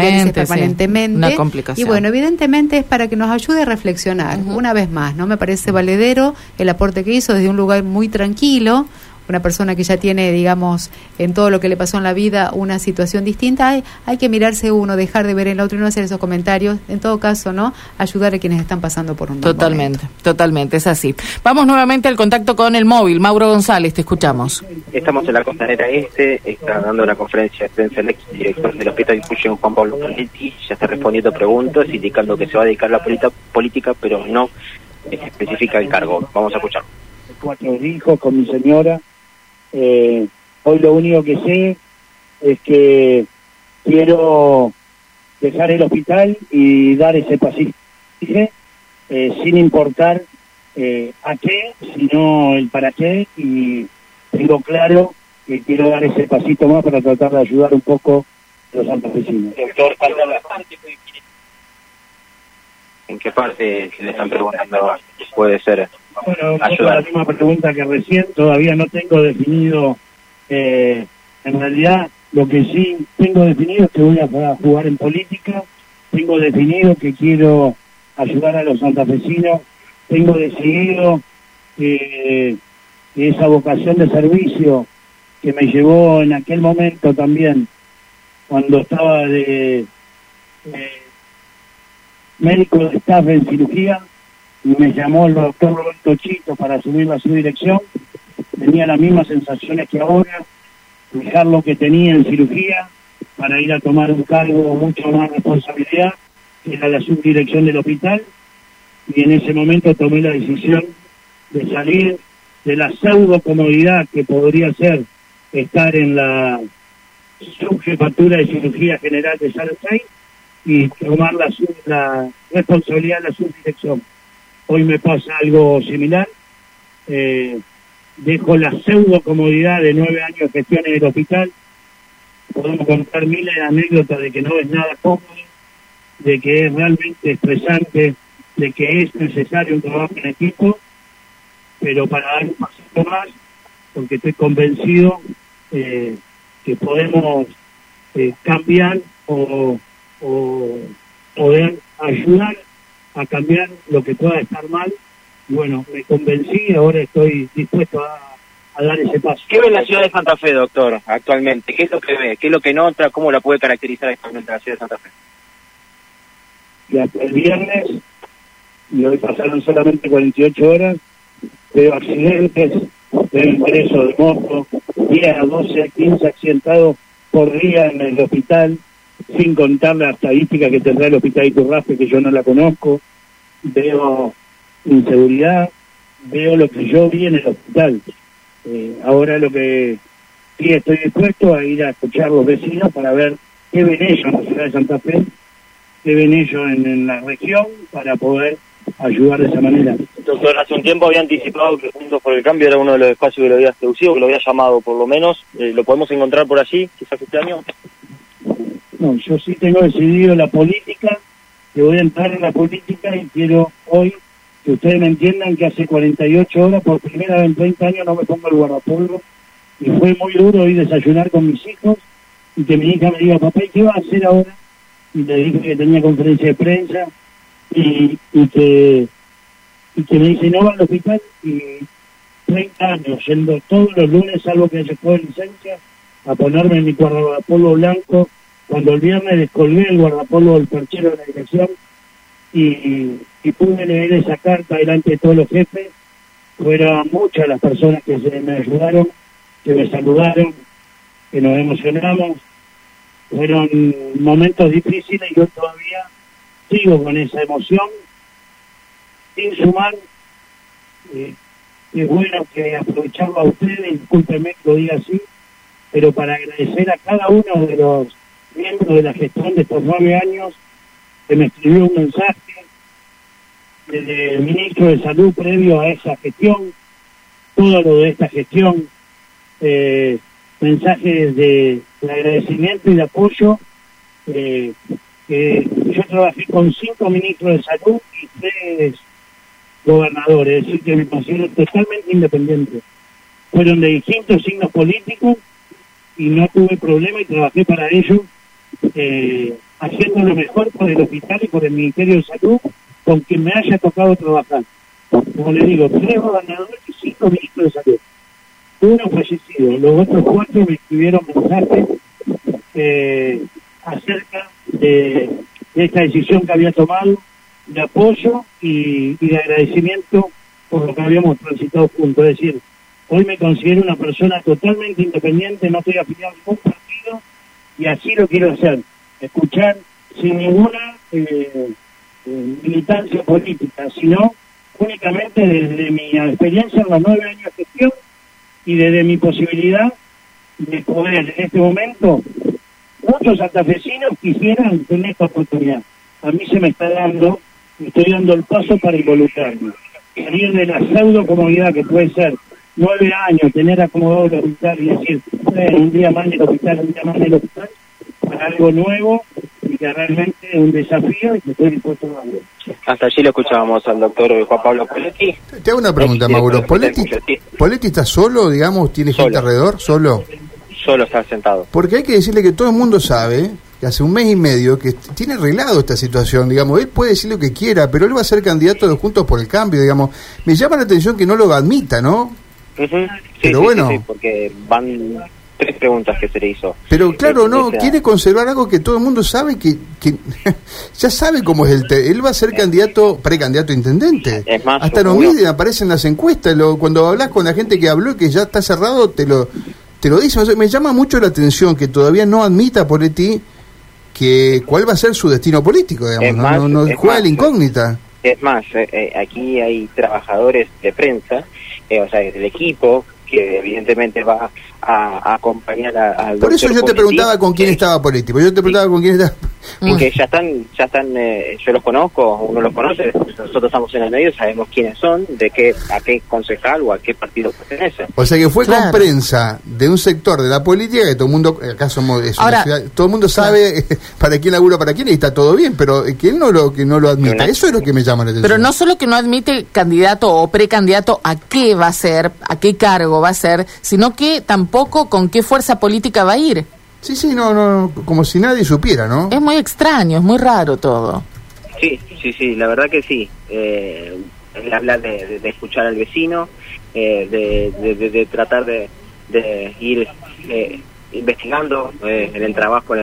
permanentemente. permanentemente. Una complicación. Y bueno, evidentemente es para que nos ayude a reflexionar. Una vez más, ¿no? Me parece valedero el aporte que hizo desde un lugar muy tranquilo, una persona que ya tiene, digamos, en todo lo que le pasó en la vida una situación distinta, hay, hay que mirarse uno, dejar de ver el otro y no hacer esos comentarios. En todo caso, ¿no? Ayudar a quienes están pasando por un Totalmente, totalmente, es así. Vamos nuevamente al contacto con el móvil. Mauro González, te escuchamos. Estamos en la costanera este, está dando una conferencia de prensa el ex director del Hospital de Infusión, Juan Pablo Canetti, ya está respondiendo preguntas, indicando que se va a dedicar a la política, pero no especifica el cargo. Vamos a escuchar. Cuatro hijos con mi señora, eh, hoy lo único que sé es que quiero dejar el hospital y dar ese pasito eh, sin importar eh, a qué, sino el para qué, y tengo claro que quiero dar ese pasito más para tratar de ayudar un poco a los santafesinos. ¿en qué parte le están preguntando puede ser bueno, la misma pregunta que recién, todavía no tengo definido, eh, en realidad lo que sí tengo definido es que voy a jugar en política, tengo definido que quiero ayudar a los santafesinos, tengo decidido que, esa vocación de servicio que me llevó en aquel momento también, cuando estaba de médico de staff en cirugía, me llamó el doctor Roberto Chito para asumir a su dirección. Tenía las mismas sensaciones que ahora, dejar lo que tenía en cirugía para ir a tomar un cargo mucho más responsabilidad, que era la subdirección del hospital, y en ese momento tomé la decisión de salir de la pseudo comodidad que podría ser estar en la subjefatura de cirugía general de Salazar y tomar la, la responsabilidad de la subdirección. Hoy me pasa algo similar. Eh, dejo la pseudo comodidad de nueve años de gestión en el hospital. Podemos contar miles de anécdotas de que no es nada cómodo, de que es realmente estresante, de que es necesario un trabajo en equipo, pero para dar un pasito más, porque estoy convencido eh, que podemos eh, cambiar o, o poder ayudar a cambiar lo que pueda estar mal. Y bueno, me convencí, y ahora estoy dispuesto a, dar ese paso. ¿Qué ve la ciudad de Santa Fe, doctor, actualmente? ¿Qué es lo que ve? ¿Qué es lo que nota? ¿Cómo la puede caracterizar actualmente la ciudad de Santa Fe? el viernes, y hoy pasaron solamente 48 horas, veo accidentes, veo ingreso de moto, 10 a 12, 15 accidentados por día en el hospital, sin contar la estadística que tendrá el hospital Iturraspe, que yo no la conozco, veo inseguridad, veo lo que yo vi en el hospital. Eh, ahora lo que sí estoy dispuesto a ir a escuchar a los vecinos para ver qué ven ellos en la ciudad de Santa Fe, qué ven ellos en, la región, para poder ayudar de esa manera. Doctor, hace un tiempo había anticipado que Juntos por el Cambio era uno de los espacios que lo había seducido, que lo había llamado por lo menos. Eh, ¿Lo podemos encontrar por allí, quizás este año? No, yo sí tengo decidido la política, que voy a entrar en la política y quiero hoy que ustedes me entiendan que hace 48 horas, por primera vez en 30 años, no me pongo el guardapolvo. Y fue muy duro hoy desayunar con mis hijos y que mi hija me diga, papá, ¿y qué va a hacer ahora? Y le dije que tenía conferencia de prensa y, y que y que me dice, no va al hospital y 30 años, yendo todos los lunes, salvo que se fue licencia, a ponerme mi guardapolvo blanco cuando el viernes descolgué el guardapolvo del perchero de la dirección y, pude leer esa carta delante de todos los jefes, fueron muchas las personas que me ayudaron, que me saludaron, que nos emocionamos. Fueron momentos difíciles y yo todavía sigo con esa emoción, sin sumar. Eh, es bueno que aprovecharlo a ustedes, discúlpenme que lo diga así, pero para agradecer a cada uno de los miembro de la gestión de estos nueve años, que me escribió un mensaje del ministro de Salud previo a esa gestión, todo lo de esta gestión, eh, mensajes de, agradecimiento y de apoyo. Eh, yo trabajé con cinco ministros de salud y tres gobernadores, es decir, que me considero totalmente independiente. Fueron de distintos signos políticos y no tuve problema y trabajé para ello eh, haciendo lo mejor por el hospital y por el Ministerio de Salud con quien me haya tocado trabajar. Como le digo, tres gobernadores y cinco ministros de salud. Uno fallecido, los otros cuatro me escribieron mensajes eh, acerca de, esta decisión que había tomado, de apoyo y, y de agradecimiento por lo que habíamos transitado juntos. Es decir, hoy me considero una persona totalmente independiente, no estoy afiliado a ningún partido y así lo quiero hacer escuchar sin ninguna eh, eh, militancia política, sino únicamente desde mi experiencia en los nueve años de gestión y desde mi posibilidad de poder en este momento, muchos santafesinos quisieran tener esta oportunidad. A mí se me está dando, estoy dando el paso para involucrarme. Salir de la pseudo comodidad que puede ser nueve años, tener acomodado el hospital y decir, un día más en el hospital, un día más en el hospital, para algo nuevo y que realmente es un desafío y que estoy dispuesto a hacerlo. Hasta allí lo escuchábamos al doctor Juan Pablo Poletti. Te hago una pregunta, Mauro. ¿Poletti, ¿Poletti está solo, digamos? ¿Tiene gente alrededor? ¿Solo? Solo está sentado. Porque hay que decirle que todo el mundo sabe que hace un mes y medio que tiene arreglado esta situación, digamos, él puede decir lo que quiera, pero él va a ser candidato de Juntos por el Cambio, digamos. Me llama la atención que no lo admita, ¿no? Pero bueno. porque van tres preguntas que se le hizo. Pero claro, no, quiere conservar algo que todo el mundo sabe que, que ya sabe cómo es el... él va a ser candidato, precandidato a intendente. Es más, Hasta no miden, aparecen las encuestas. Lo, cuando hablas con la gente que habló y que ya está cerrado, te lo, te lo dicen. me llama mucho la atención que todavía no admita por ti que cuál va a ser su destino político, digamos. no, juega la incógnita. Es más, eh, eh, aquí hay trabajadores de prensa, eh, o sea, del equipo, que evidentemente va a, acompañar al Por eso yo te preguntaba con quién estaba político. Yo te preguntaba con quién estaba. Porque ya están, ya están, eh, yo los conozco, uno los conoce, nosotros estamos en el medio, sabemos quiénes son, de qué, a qué concejal o a qué partido pertenecen. O sea que fue con prensa de un sector de la política que todo el mundo, acá somos, todo el mundo sabe para quién labura para quién y está todo bien, pero que él no lo, que no lo admita, eso es lo que me llama la atención. Pero no solo que no admite candidato o precandidato a qué va a ser, a qué cargo va a ser, sino que tampoco con qué fuerza política va a ir. Sí, sí, no, no, como si nadie supiera, ¿no? Es muy extraño, es muy raro todo. Sí, sí, sí, la verdad que sí. Eh, hablar de, escuchar al vecino, eh, de, de, tratar de, ir eh, investigando eh, en el trabajo.